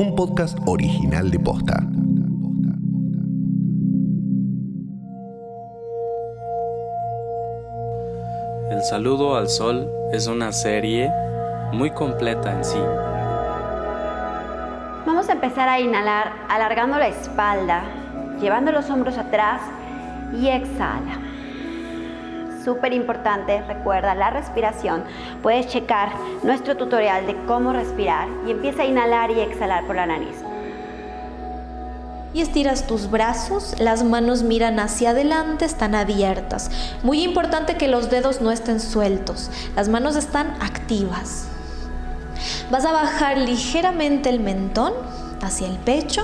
un podcast original de Posta. El saludo al sol es una serie muy completa en sí. Vamos a empezar a inhalar alargando la espalda, llevando los hombros atrás y exhala. Súper importante, recuerda la respiración. Puedes checar nuestro tutorial de cómo respirar y empieza a inhalar y exhalar por la nariz. Y estiras tus brazos, las manos miran hacia adelante, están abiertas. Muy importante que los dedos no estén sueltos, las manos están activas. Vas a bajar ligeramente el mentón hacia el pecho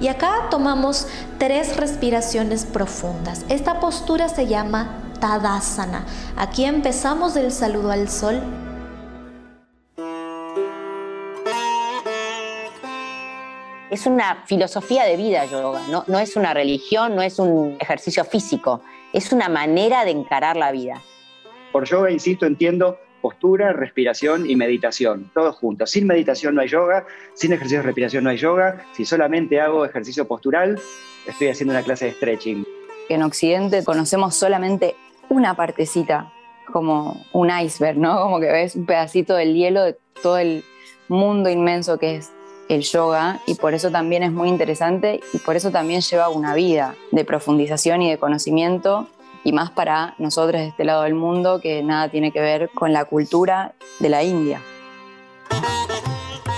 y acá tomamos tres respiraciones profundas. Esta postura se llama Tadasana. Aquí empezamos el saludo al sol. Es una filosofía de vida yoga, no, no es una religión, no es un ejercicio físico, es una manera de encarar la vida. Por yoga, insisto, entiendo postura, respiración y meditación, todos juntos. Sin meditación no hay yoga, sin ejercicio de respiración no hay yoga. Si solamente hago ejercicio postural, estoy haciendo una clase de stretching. En Occidente conocemos solamente una partecita, como un iceberg, ¿no? Como que ves un pedacito del hielo de todo el mundo inmenso que es el yoga y por eso también es muy interesante y por eso también lleva una vida de profundización y de conocimiento y más para nosotros de este lado del mundo que nada tiene que ver con la cultura de la India.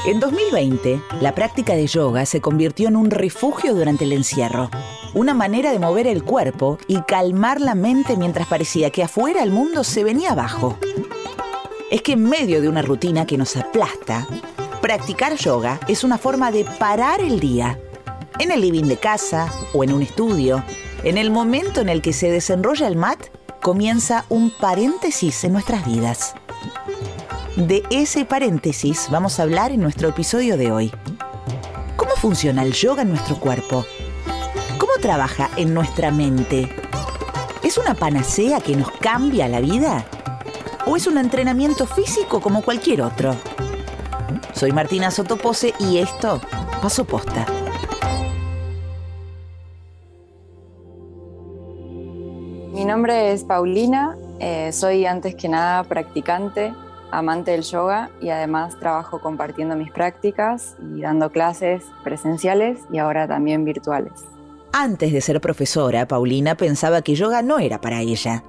En 2020, la práctica de yoga se convirtió en un refugio durante el encierro, una manera de mover el cuerpo y calmar la mente mientras parecía que afuera el mundo se venía abajo. Es que en medio de una rutina que nos aplasta, practicar yoga es una forma de parar el día, en el living de casa o en un estudio, en el momento en el que se desenrolla el mat, comienza un paréntesis en nuestras vidas. De ese paréntesis vamos a hablar en nuestro episodio de hoy. ¿Cómo funciona el yoga en nuestro cuerpo? ¿Cómo trabaja en nuestra mente? ¿Es una panacea que nos cambia la vida? ¿O es un entrenamiento físico como cualquier otro? Soy Martina Sotopose y esto, Paso Posta. Mi nombre es Paulina, eh, soy antes que nada practicante, amante del yoga y además trabajo compartiendo mis prácticas y dando clases presenciales y ahora también virtuales. Antes de ser profesora, Paulina pensaba que yoga no era para ella.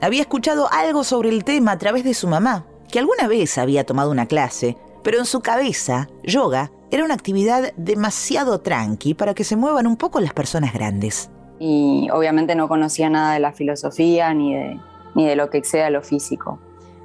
Había escuchado algo sobre el tema a través de su mamá, que alguna vez había tomado una clase, pero en su cabeza, yoga era una actividad demasiado tranqui para que se muevan un poco las personas grandes y obviamente no conocía nada de la filosofía ni de, ni de lo que exceda lo físico.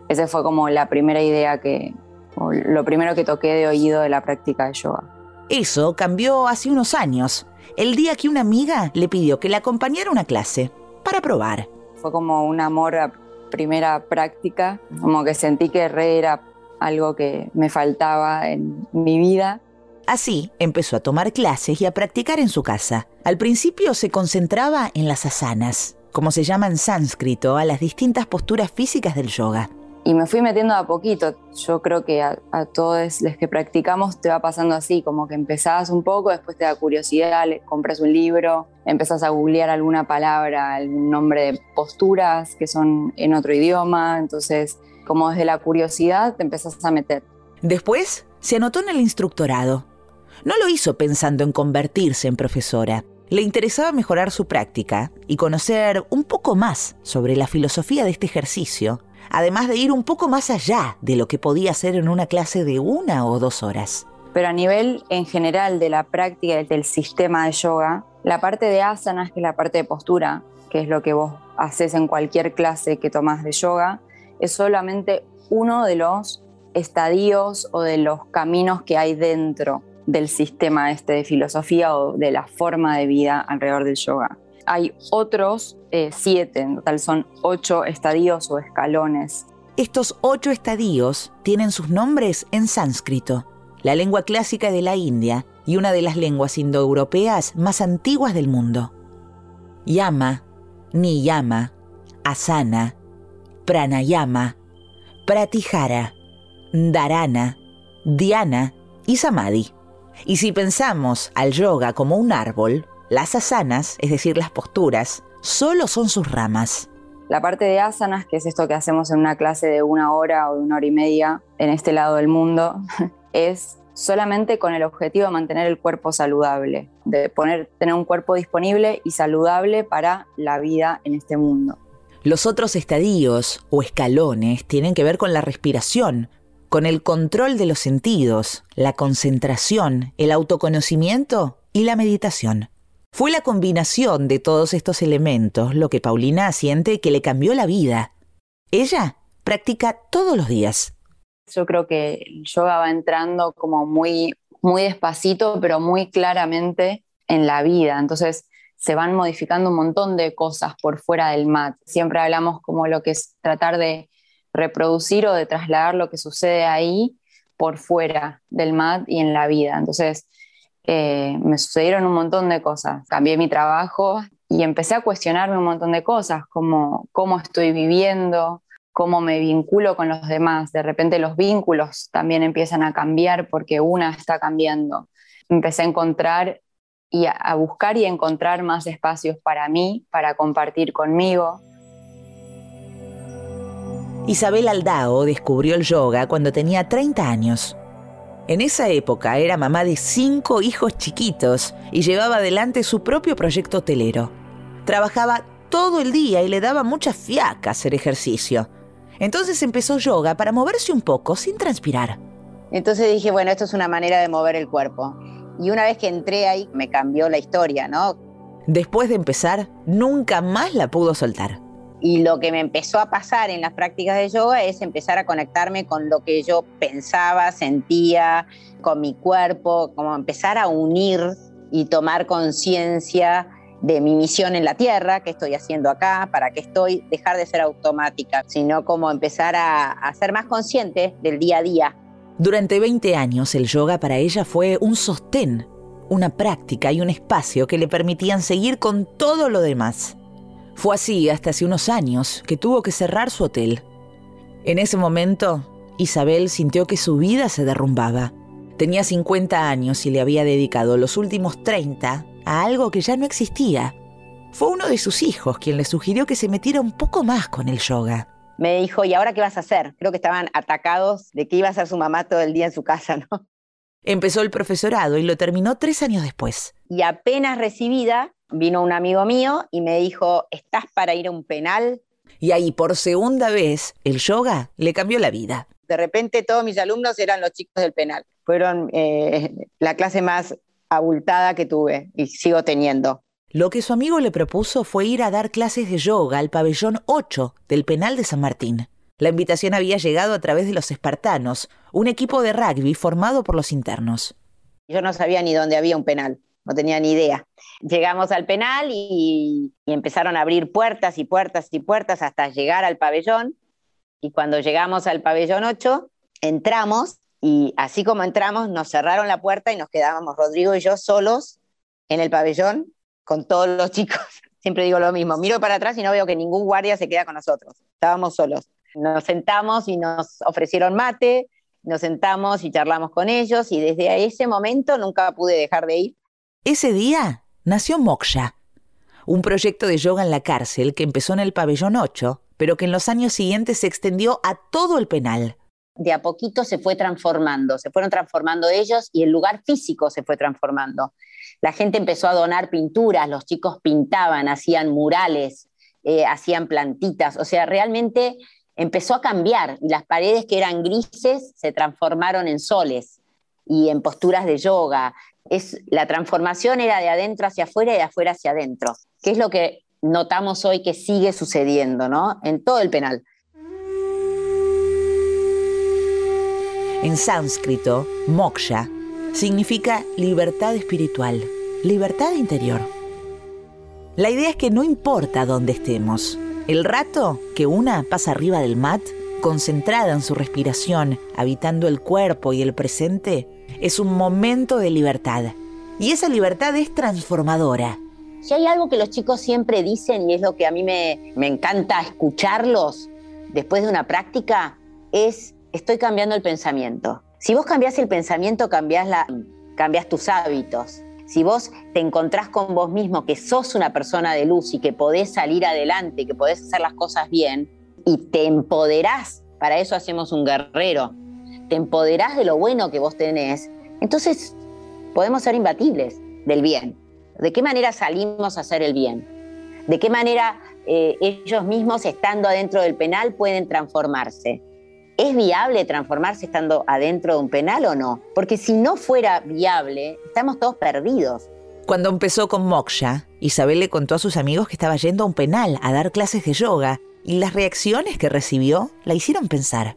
Esa fue como la primera idea que, lo primero que toqué de oído de la práctica de yoga. Eso cambió hace unos años, el día que una amiga le pidió que la acompañara a una clase, para probar. Fue como un amor a primera práctica, como que sentí que re era algo que me faltaba en mi vida Así empezó a tomar clases y a practicar en su casa. Al principio se concentraba en las asanas, como se llama en sánscrito a las distintas posturas físicas del yoga. Y me fui metiendo a poquito. Yo creo que a, todos los que practicamos te va pasando así, como que empezás un poco, después te da curiosidad, compras un libro, empezás a googlear alguna palabra, algún nombre de posturas que son en otro idioma. Entonces, como desde la curiosidad te empezás a meter. Después se anotó en el instructorado no lo hizo pensando en convertirse en profesora. Le interesaba mejorar su práctica y conocer un poco más sobre la filosofía de este ejercicio, además de ir un poco más allá de lo que podía hacer en una clase de una o dos horas. Pero a nivel en general de la práctica del sistema de yoga, la parte de asanas, que es la parte de postura, que es lo que vos haces en cualquier clase que tomas de yoga, es solamente uno de los estadios o de los caminos que hay dentro del sistema este de filosofía o de la forma de vida alrededor del yoga. Hay otros eh, siete, en total son ocho estadios o escalones. Estos ocho estadios tienen sus nombres en sánscrito, la lengua clásica de la India y una de las lenguas indoeuropeas más antiguas del mundo. Yama, Niyama, Asana, Pranayama, Pratihara, Dharana, Dhyana y Samadhi. Y si pensamos al yoga como un árbol, las asanas, es decir, las posturas, solo son sus ramas. La parte de asanas, que es esto que hacemos en una clase de una hora o de una hora y media en este lado del mundo, es solamente con el objetivo de mantener el cuerpo saludable, de poner, tener un cuerpo disponible y saludable para la vida en este mundo. Los otros estadios o escalones tienen que ver con la respiración, con el control de los sentidos, la concentración, el autoconocimiento y la meditación. Fue la combinación de todos estos elementos lo que Paulina siente que le cambió la vida. Ella practica todos los días. Yo creo que el yoga va entrando como muy, muy despacito, pero muy claramente en la vida. Entonces se van modificando un montón de cosas por fuera del mat. Siempre hablamos como lo que es tratar de reproducir o de trasladar lo que sucede ahí por fuera del mat y en la vida. Entonces, eh, me sucedieron un montón de cosas. Cambié mi trabajo y empecé a cuestionarme un montón de cosas, como cómo estoy viviendo, cómo me vinculo con los demás. De repente los vínculos también empiezan a cambiar porque una está cambiando. Empecé a encontrar y a buscar y encontrar más espacios para mí, para compartir conmigo. Isabel Aldao descubrió el yoga cuando tenía 30 años. En esa época era mamá de cinco hijos chiquitos y llevaba adelante su propio proyecto hotelero. Trabajaba todo el día y le daba mucha fiaca hacer ejercicio. Entonces empezó yoga para moverse un poco sin transpirar. Entonces dije, bueno, esto es una manera de mover el cuerpo. Y una vez que entré ahí, me cambió la historia, ¿no? Después de empezar, nunca más la pudo soltar. Y lo que me empezó a pasar en las prácticas de yoga es empezar a conectarme con lo que yo pensaba, sentía, con mi cuerpo, como empezar a unir y tomar conciencia de mi misión en la tierra, qué estoy haciendo acá, para qué estoy, dejar de ser automática, sino como empezar a, a ser más consciente del día a día. Durante 20 años el yoga para ella fue un sostén, una práctica y un espacio que le permitían seguir con todo lo demás. Fue así hasta hace unos años que tuvo que cerrar su hotel. En ese momento, Isabel sintió que su vida se derrumbaba. Tenía 50 años y le había dedicado los últimos 30 a algo que ya no existía. Fue uno de sus hijos quien le sugirió que se metiera un poco más con el yoga. Me dijo, ¿y ahora qué vas a hacer? Creo que estaban atacados de que iba a ser su mamá todo el día en su casa, ¿no? Empezó el profesorado y lo terminó tres años después. Y apenas recibida, vino un amigo mío y me dijo, ¿estás para ir a un penal? Y ahí por segunda vez el yoga le cambió la vida. De repente todos mis alumnos eran los chicos del penal. Fueron eh, la clase más abultada que tuve y sigo teniendo. Lo que su amigo le propuso fue ir a dar clases de yoga al pabellón 8 del penal de San Martín. La invitación había llegado a través de los espartanos, un equipo de rugby formado por los internos. Yo no sabía ni dónde había un penal no tenía ni idea. Llegamos al penal y, empezaron a abrir puertas y puertas y puertas hasta llegar al pabellón. Y cuando llegamos al pabellón 8, entramos y así como entramos, nos cerraron la puerta y nos quedábamos Rodrigo y yo solos en el pabellón con todos los chicos. Siempre digo lo mismo, miro para atrás y no veo que ningún guardia se queda con nosotros. Estábamos solos. Nos sentamos y nos ofrecieron mate, nos sentamos y charlamos con ellos y desde ese momento nunca pude dejar de ir ese día nació Moksha, un proyecto de yoga en la cárcel que empezó en el pabellón 8, pero que en los años siguientes se extendió a todo el penal. De a poquito se fue transformando, se fueron transformando ellos y el lugar físico se fue transformando. La gente empezó a donar pinturas, los chicos pintaban, hacían murales, eh, hacían plantitas, o sea, realmente empezó a cambiar y las paredes que eran grises se transformaron en soles y en posturas de yoga es, la transformación era de adentro hacia afuera y de afuera hacia adentro, que es lo que notamos hoy que sigue sucediendo ¿no? en todo el penal. En sánscrito, moksha significa libertad espiritual, libertad interior. La idea es que no importa dónde estemos, el rato que una pasa arriba del mat, concentrada en su respiración, habitando el cuerpo y el presente, es un momento de libertad. Y esa libertad es transformadora. Si hay algo que los chicos siempre dicen, y es lo que a mí me, me encanta escucharlos después de una práctica, es estoy cambiando el pensamiento. Si vos cambiás el pensamiento, cambiás la, cambias tus hábitos. Si vos te encontrás con vos mismo que sos una persona de luz y que podés salir adelante, que podés hacer las cosas bien y te empoderás, para eso hacemos un guerrero, te empoderás de lo bueno que vos tenés, entonces podemos ser imbatibles del bien. ¿De qué manera salimos a hacer el bien? ¿De qué manera eh, ellos mismos, estando adentro del penal, pueden transformarse? ¿Es viable transformarse estando adentro de un penal o no? Porque si no fuera viable, estamos todos perdidos. Cuando empezó con Moksha, Isabel le contó a sus amigos que estaba yendo a un penal a dar clases de yoga y las reacciones que recibió la hicieron pensar.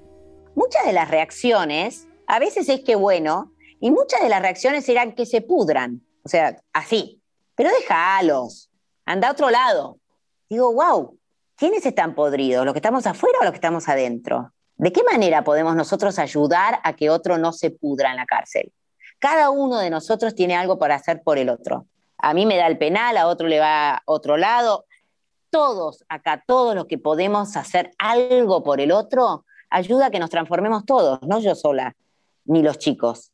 Muchas de las reacciones, a veces es que bueno, y muchas de las reacciones eran que se pudran, o sea, así. Pero déjalos, anda a otro lado. Digo, wow, ¿quiénes están podridos? ¿Los que estamos afuera o los que estamos adentro? ¿De qué manera podemos nosotros ayudar a que otro no se pudra en la cárcel? Cada uno de nosotros tiene algo para hacer por el otro. A mí me da el penal, a otro le va a otro lado. Todos, acá, todos los que podemos hacer algo por el otro, ayuda a que nos transformemos todos, no yo sola, ni los chicos.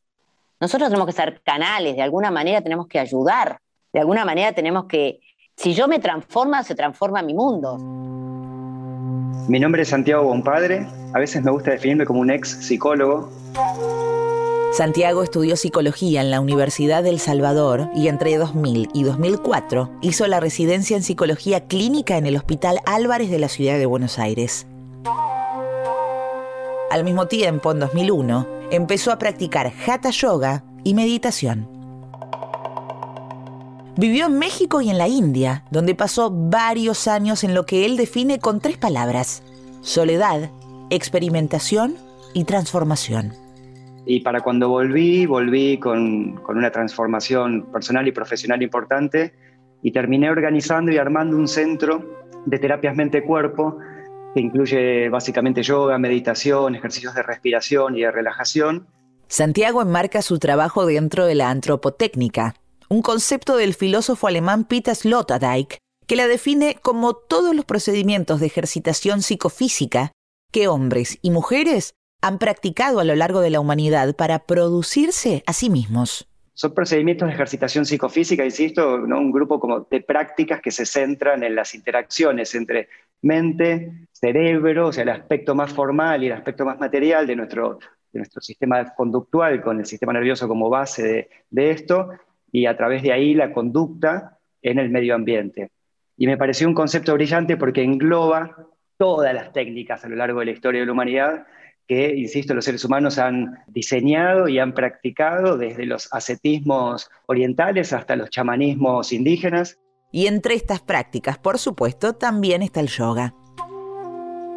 Nosotros tenemos que ser canales, de alguna manera tenemos que ayudar, de alguna manera tenemos que, si yo me transforma, se transforma mi mundo. Mi nombre es Santiago Bonpadre, a veces me gusta definirme como un ex psicólogo. Santiago estudió psicología en la Universidad del Salvador y entre 2000 y 2004 hizo la residencia en psicología clínica en el Hospital Álvarez de la ciudad de Buenos Aires. Al mismo tiempo, en 2001, empezó a practicar hatha yoga y meditación. Vivió en México y en la India, donde pasó varios años en lo que él define con tres palabras, soledad, experimentación y transformación. Y para cuando volví, volví con, con una transformación personal y profesional importante y terminé organizando y armando un centro de terapias mente-cuerpo que incluye básicamente yoga, meditación, ejercicios de respiración y de relajación. Santiago enmarca su trabajo dentro de la antropotécnica, un concepto del filósofo alemán Peter Sloterdijk, que la define como todos los procedimientos de ejercitación psicofísica que hombres y mujeres han practicado a lo largo de la humanidad para producirse a sí mismos. Son procedimientos de ejercitación psicofísica, insisto, ¿no? un grupo como de prácticas que se centran en las interacciones entre mente, cerebro, o sea, el aspecto más formal y el aspecto más material de nuestro, de nuestro sistema conductual con el sistema nervioso como base de, de esto, y a través de ahí la conducta en el medio ambiente. Y me pareció un concepto brillante porque engloba todas las técnicas a lo largo de la historia de la humanidad que, insisto, los seres humanos han diseñado y han practicado desde los ascetismos orientales hasta los chamanismos indígenas. Y entre estas prácticas, por supuesto, también está el yoga.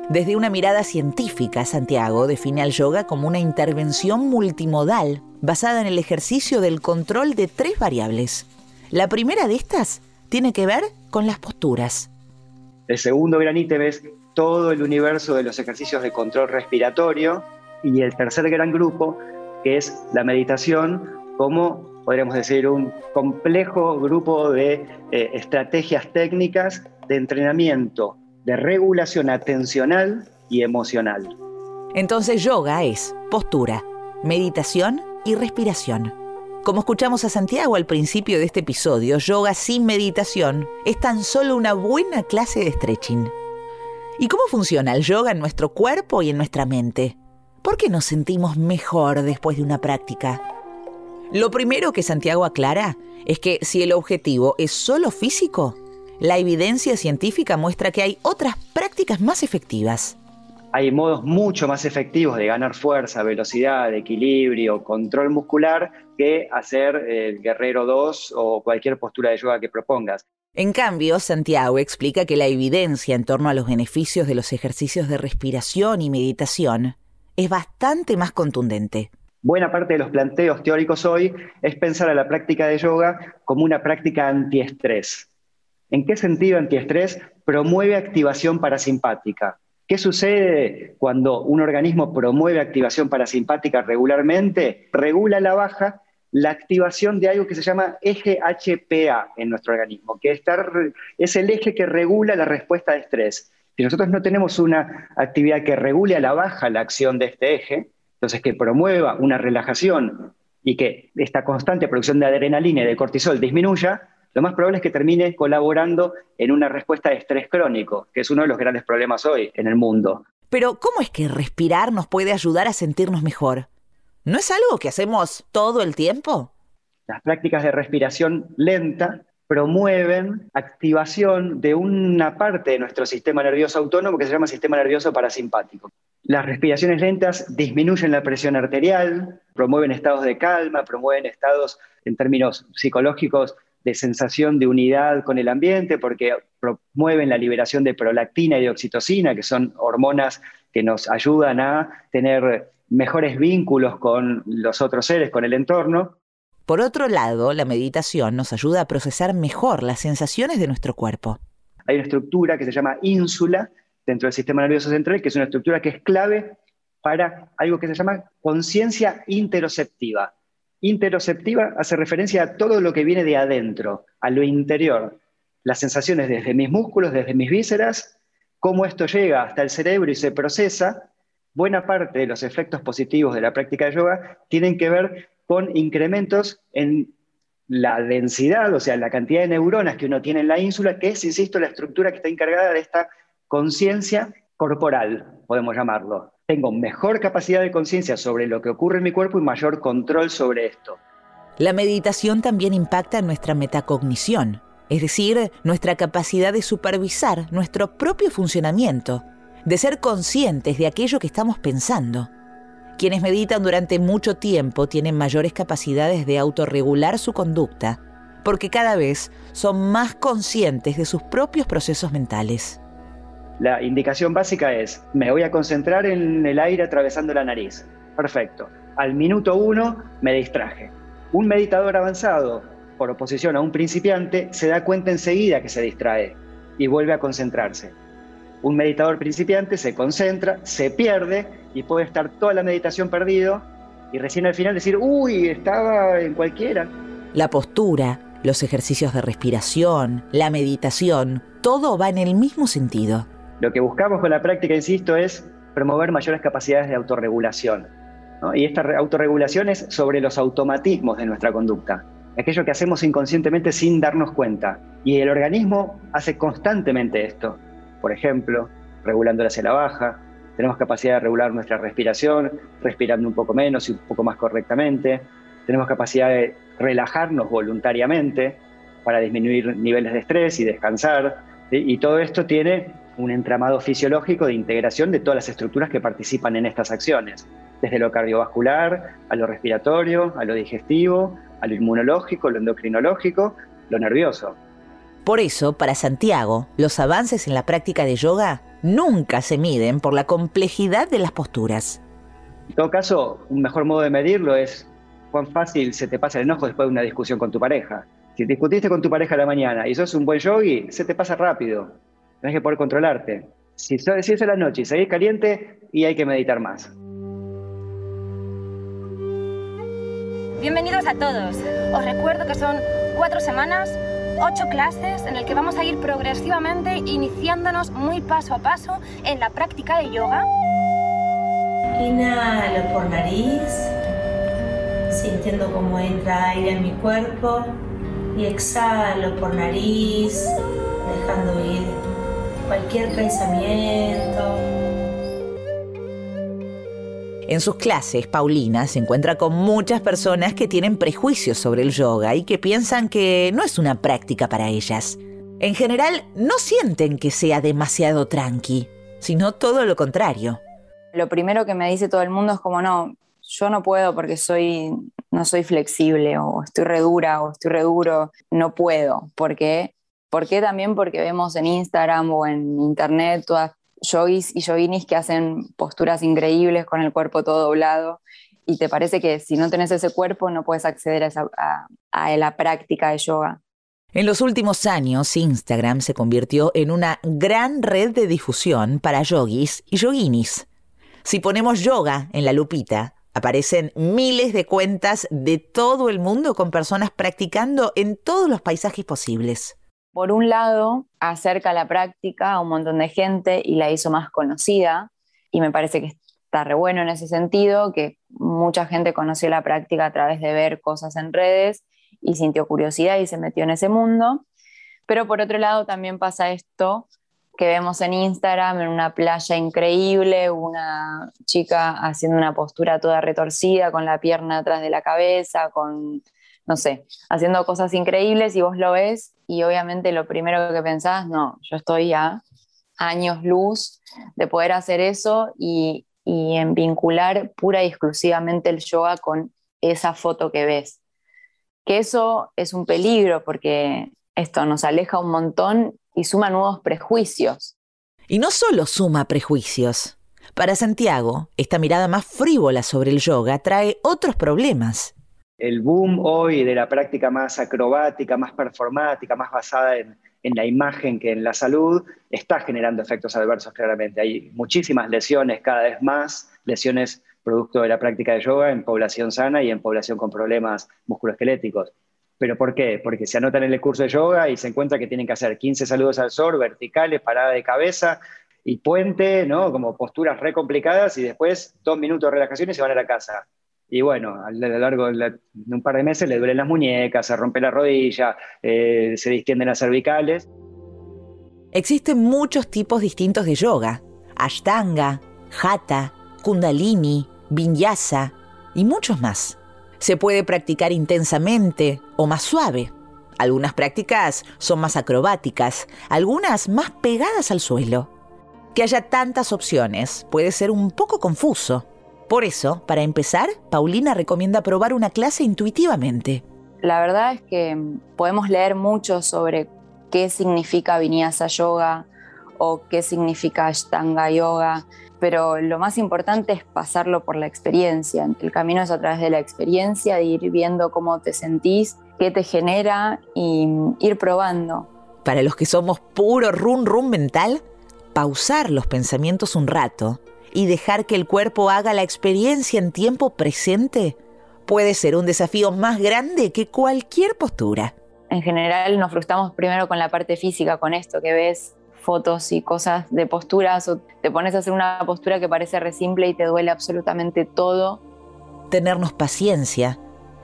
Desde una mirada científica, Santiago define al yoga como una intervención multimodal basada en el ejercicio del control de tres variables. La primera de estas tiene que ver con las posturas. El segundo gran ítem es todo el universo de los ejercicios de control respiratorio y el tercer gran grupo, que es la meditación como, podríamos decir, un complejo grupo de eh, estrategias técnicas de entrenamiento, de regulación atencional y emocional. Entonces yoga es postura, meditación y respiración. Como escuchamos a Santiago al principio de este episodio, yoga sin meditación es tan solo una buena clase de stretching. ¿Y cómo funciona el yoga en nuestro cuerpo y en nuestra mente? ¿Por qué nos sentimos mejor después de una práctica? Lo primero que Santiago aclara es que si el objetivo es solo físico, la evidencia científica muestra que hay otras prácticas más efectivas. Hay modos mucho más efectivos de ganar fuerza, velocidad, equilibrio, control muscular que hacer el Guerrero 2 o cualquier postura de yoga que propongas. En cambio, Santiago explica que la evidencia en torno a los beneficios de los ejercicios de respiración y meditación es bastante más contundente. Buena parte de los planteos teóricos hoy es pensar a la práctica de yoga como una práctica antiestrés. ¿En qué sentido antiestrés? Promueve activación parasimpática. ¿Qué sucede cuando un organismo promueve activación parasimpática regularmente? Regula la baja la activación de algo que se llama eje HPA en nuestro organismo, que es el eje que regula la respuesta de estrés. Si nosotros no tenemos una actividad que regule a la baja la acción de este eje, entonces que promueva una relajación y que esta constante producción de adrenalina y de cortisol disminuya, lo más probable es que termine colaborando en una respuesta de estrés crónico, que es uno de los grandes problemas hoy en el mundo. Pero ¿cómo es que respirar nos puede ayudar a sentirnos mejor? ¿No es algo que hacemos todo el tiempo? Las prácticas de respiración lenta promueven activación de una parte de nuestro sistema nervioso autónomo que se llama sistema nervioso parasimpático. Las respiraciones lentas disminuyen la presión arterial, promueven estados de calma, promueven estados en términos psicológicos de sensación de unidad con el ambiente, porque promueven la liberación de prolactina y de oxitocina, que son hormonas que nos ayudan a tener mejores vínculos con los otros seres, con el entorno. Por otro lado, la meditación nos ayuda a procesar mejor las sensaciones de nuestro cuerpo. Hay una estructura que se llama ínsula dentro del sistema nervioso central, que es una estructura que es clave para algo que se llama conciencia interoceptiva. Interoceptiva hace referencia a todo lo que viene de adentro, a lo interior, las sensaciones desde mis músculos, desde mis vísceras, cómo esto llega hasta el cerebro y se procesa. Buena parte de los efectos positivos de la práctica de yoga tienen que ver con incrementos en la densidad, o sea, la cantidad de neuronas que uno tiene en la ínsula, que es, insisto, la estructura que está encargada de esta conciencia corporal, podemos llamarlo. Tengo mejor capacidad de conciencia sobre lo que ocurre en mi cuerpo y mayor control sobre esto. La meditación también impacta nuestra metacognición, es decir, nuestra capacidad de supervisar nuestro propio funcionamiento, de ser conscientes de aquello que estamos pensando. Quienes meditan durante mucho tiempo tienen mayores capacidades de autorregular su conducta, porque cada vez son más conscientes de sus propios procesos mentales. La indicación básica es, me voy a concentrar en el aire atravesando la nariz. Perfecto. Al minuto uno me distraje. Un meditador avanzado, por oposición a un principiante, se da cuenta enseguida que se distrae y vuelve a concentrarse. Un meditador principiante se concentra, se pierde y puede estar toda la meditación perdido y recién al final decir, uy, estaba en cualquiera. La postura, los ejercicios de respiración, la meditación, todo va en el mismo sentido. Lo que buscamos con la práctica, insisto, es promover mayores capacidades de autorregulación. Y esta autorregulación es sobre los automatismos de nuestra conducta, aquello que hacemos inconscientemente sin darnos cuenta. Y el organismo hace constantemente esto. Por ejemplo, regulándola hacia la baja, tenemos capacidad de regular nuestra respiración, respirando un poco menos y un poco más correctamente. Tenemos capacidad de relajarnos voluntariamente para disminuir niveles de estrés y descansar. Y todo esto tiene un entramado fisiológico de integración de todas las estructuras que participan en estas acciones, desde lo cardiovascular, a lo respiratorio, a lo digestivo, a lo inmunológico, lo endocrinológico, lo nervioso. Por eso, para Santiago, los avances en la práctica de yoga nunca se miden por la complejidad de las posturas. En todo caso, un mejor modo de medirlo es cuán fácil se te pasa el enojo después de una discusión con tu pareja. Si discutiste con tu pareja a la mañana y sos un buen yogi, se te pasa rápido. Tienes que poder controlarte. Si, si es la noche y seguís caliente, y hay que meditar más. Bienvenidos a todos. Os recuerdo que son cuatro semanas ocho clases en el que vamos a ir progresivamente iniciándonos muy paso a paso en la práctica de yoga. Inhalo por nariz, sintiendo cómo entra aire en mi cuerpo y exhalo por nariz, dejando ir cualquier pensamiento, en sus clases, Paulina se encuentra con muchas personas que tienen prejuicios sobre el yoga y que piensan que no es una práctica para ellas. En general, no sienten que sea demasiado tranqui, sino todo lo contrario. Lo primero que me dice todo el mundo es como, no, yo no puedo porque soy, no soy flexible, o estoy redura, o estoy reduro, no puedo. ¿Por qué? ¿Por qué también? Porque vemos en Instagram o en internet todas yogis y yoginis que hacen posturas increíbles con el cuerpo todo doblado y te parece que si no tenés ese cuerpo no puedes acceder a, a la práctica de yoga. En los últimos años, Instagram se convirtió en una gran red de difusión para yogis y yoginis. Si ponemos yoga en la lupita, aparecen miles de cuentas de todo el mundo con personas practicando en todos los paisajes posibles por un lado, acerca la práctica a un montón de gente y la hizo más conocida, y me parece que está re bueno en ese sentido, que mucha gente conoció la práctica a través de ver cosas en redes y sintió curiosidad y se metió en ese mundo. Pero por otro lado también pasa esto que vemos en Instagram, en una playa increíble, una chica haciendo una postura toda retorcida, con la pierna atrás de la cabeza, con, no sé, haciendo cosas increíbles y vos lo ves y obviamente lo primero que pensás, no, yo estoy a años luz de poder hacer eso y, y en vincular pura y exclusivamente el yoga con esa foto que ves. Que eso es un peligro porque esto nos aleja un montón y suma nuevos prejuicios. Y no solo suma prejuicios. Para Santiago, esta mirada más frívola sobre el yoga trae otros problemas. El boom hoy de la práctica más acrobática, más performática, más basada en, la imagen que en la salud, está generando efectos adversos claramente. Hay muchísimas lesiones cada vez más, lesiones producto de la práctica de yoga en población sana y en población con problemas musculoesqueléticos. ¿Pero por qué? Porque se anotan en el curso de yoga y se encuentra que tienen que hacer 15 saludos al sol, verticales, parada de cabeza y puente, ¿no? Como posturas re complicadas y después dos minutos de relajación y se van a la casa. Y bueno, a lo largo de un par de meses le duelen las muñecas, se rompe la rodilla, eh, se distienden las cervicales. Existen muchos tipos distintos de yoga. Ashtanga, Hatha, Kundalini, Vinyasa y muchos más. Se puede practicar intensamente o más suave. Algunas prácticas son más acrobáticas, algunas más pegadas al suelo. Que haya tantas opciones puede ser un poco confuso. Por eso, para empezar, Paulina recomienda probar una clase intuitivamente. La verdad es que podemos leer mucho sobre qué significa Vinyasa Yoga o qué significa Ashtanga Yoga, pero lo más importante es pasarlo por la experiencia. El camino es a través de la experiencia, de ir viendo cómo te sentís, qué te genera y ir probando. Para los que somos puro rum rum mental, pausar los pensamientos un rato y dejar que el cuerpo haga la experiencia en tiempo presente puede ser un desafío más grande que cualquier postura. En general nos frustramos primero con la parte física, con esto que ves fotos y cosas de posturas o te pones a hacer una postura que parece re simple y te duele absolutamente todo. Tenernos paciencia,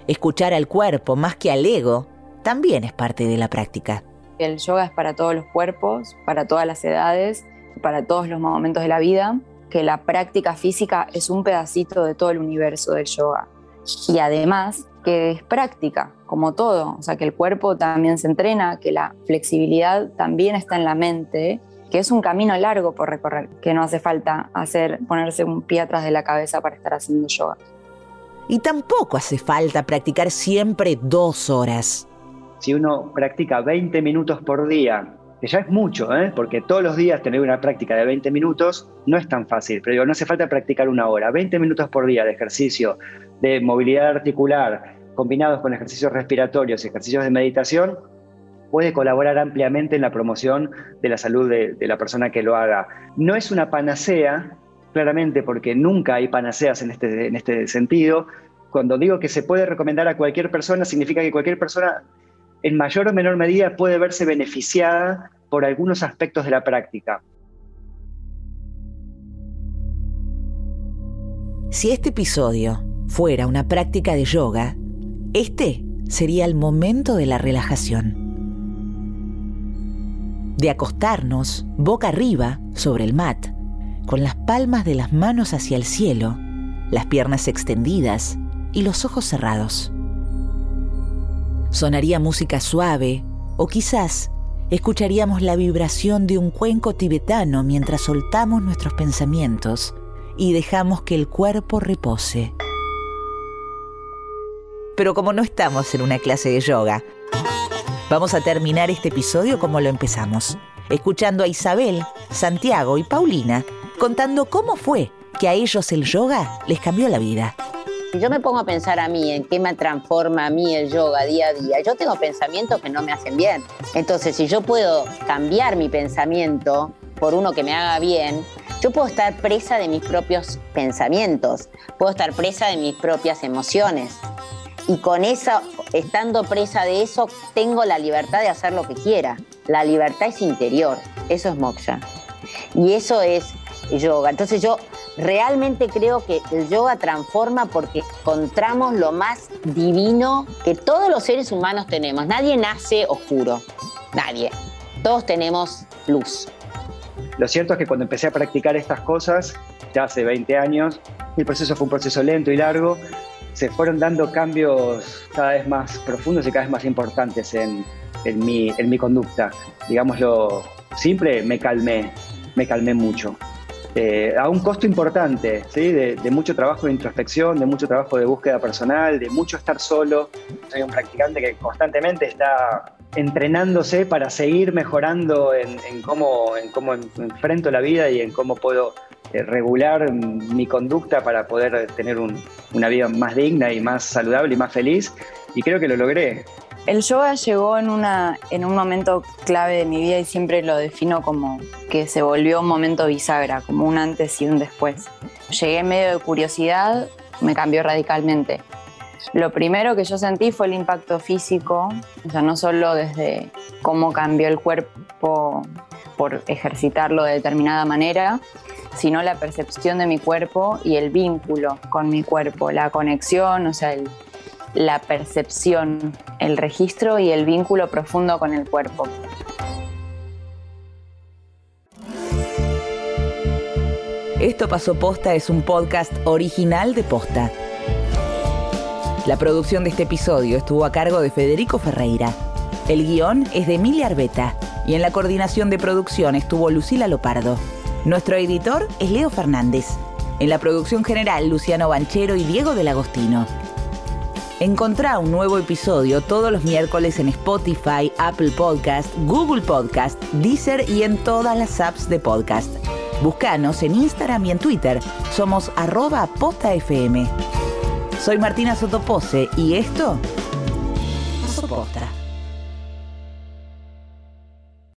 escuchar al cuerpo más que al ego, también es parte de la práctica. El yoga es para todos los cuerpos, para todas las edades, para todos los momentos de la vida que la práctica física es un pedacito de todo el universo del yoga. Y además que es práctica, como todo, o sea, que el cuerpo también se entrena, que la flexibilidad también está en la mente, que es un camino largo por recorrer, que no hace falta hacer ponerse un pie atrás de la cabeza para estar haciendo yoga. Y tampoco hace falta practicar siempre dos horas. Si uno practica 20 minutos por día que ya es mucho, ¿eh? porque todos los días tener una práctica de 20 minutos no es tan fácil, pero no hace falta practicar una hora, 20 minutos por día de ejercicio, de movilidad articular, combinados con ejercicios respiratorios y ejercicios de meditación, puede colaborar ampliamente en la promoción de la salud de, de la persona que lo haga. No es una panacea, claramente, porque nunca hay panaceas en este, en este sentido. Cuando digo que se puede recomendar a cualquier persona, significa que cualquier persona en mayor o menor medida puede verse beneficiada por algunos aspectos de la práctica. Si este episodio fuera una práctica de yoga, este sería el momento de la relajación. De acostarnos boca arriba sobre el mat, con las palmas de las manos hacia el cielo, las piernas extendidas y los ojos cerrados. Sonaría música suave o quizás escucharíamos la vibración de un cuenco tibetano mientras soltamos nuestros pensamientos y dejamos que el cuerpo repose. Pero como no estamos en una clase de yoga, vamos a terminar este episodio como lo empezamos, escuchando a Isabel, Santiago y Paulina contando cómo fue que a ellos el yoga les cambió la vida. Si yo me pongo a pensar a mí en qué me transforma a mí el yoga día a día, yo tengo pensamientos que no me hacen bien. Entonces, si yo puedo cambiar mi pensamiento por uno que me haga bien, yo puedo estar presa de mis propios pensamientos, puedo estar presa de mis propias emociones. Y con eso, estando presa de eso, tengo la libertad de hacer lo que quiera. La libertad es interior, eso es moksha. Y eso es yoga. Entonces yo realmente creo que el yoga transforma porque encontramos lo más divino que todos los seres humanos tenemos. Nadie nace oscuro, nadie. Todos tenemos luz. Lo cierto es que cuando empecé a practicar estas cosas, ya hace 20 años, el proceso fue un proceso lento y largo, se fueron dando cambios cada vez más profundos y cada vez más importantes en, mi, en mi conducta. Digámoslo simple, me calmé, me calmé mucho. Eh, a un costo importante, ¿sí? De, mucho trabajo de introspección, de mucho trabajo de búsqueda personal, de mucho estar solo. Soy un practicante que constantemente está entrenándose para seguir mejorando en, cómo, en cómo enfrento la vida y en cómo puedo eh, regular mi conducta para poder tener una vida más digna y más saludable y más feliz. Y creo que lo logré. El yoga llegó en, una, en un momento clave de mi vida y siempre lo defino como que se volvió un momento bisagra, como un antes y un después. Llegué en medio de curiosidad, me cambió radicalmente. Lo primero que yo sentí fue el impacto físico, o sea, no solo desde cómo cambió el cuerpo por ejercitarlo de determinada manera, sino la percepción de mi cuerpo y el vínculo con mi cuerpo, la conexión, o sea, la percepción, el registro y el vínculo profundo con el cuerpo. Esto pasó posta es un podcast original de posta. La producción de este episodio estuvo a cargo de Federico Ferreira. El guion es de Emilia Arbeta y en la coordinación de producción estuvo Lucila Lopardo. Nuestro editor es Leo Fernández. En la producción general, Luciano Banchero y Diego del Agostino. Encontrá un nuevo episodio todos los miércoles en Spotify, Apple Podcast, Google Podcast, Deezer y en todas las apps de podcast. Búscanos en Instagram y en Twitter. Somos arroba postafm. Soy Martina Sotopose y esto... Posta.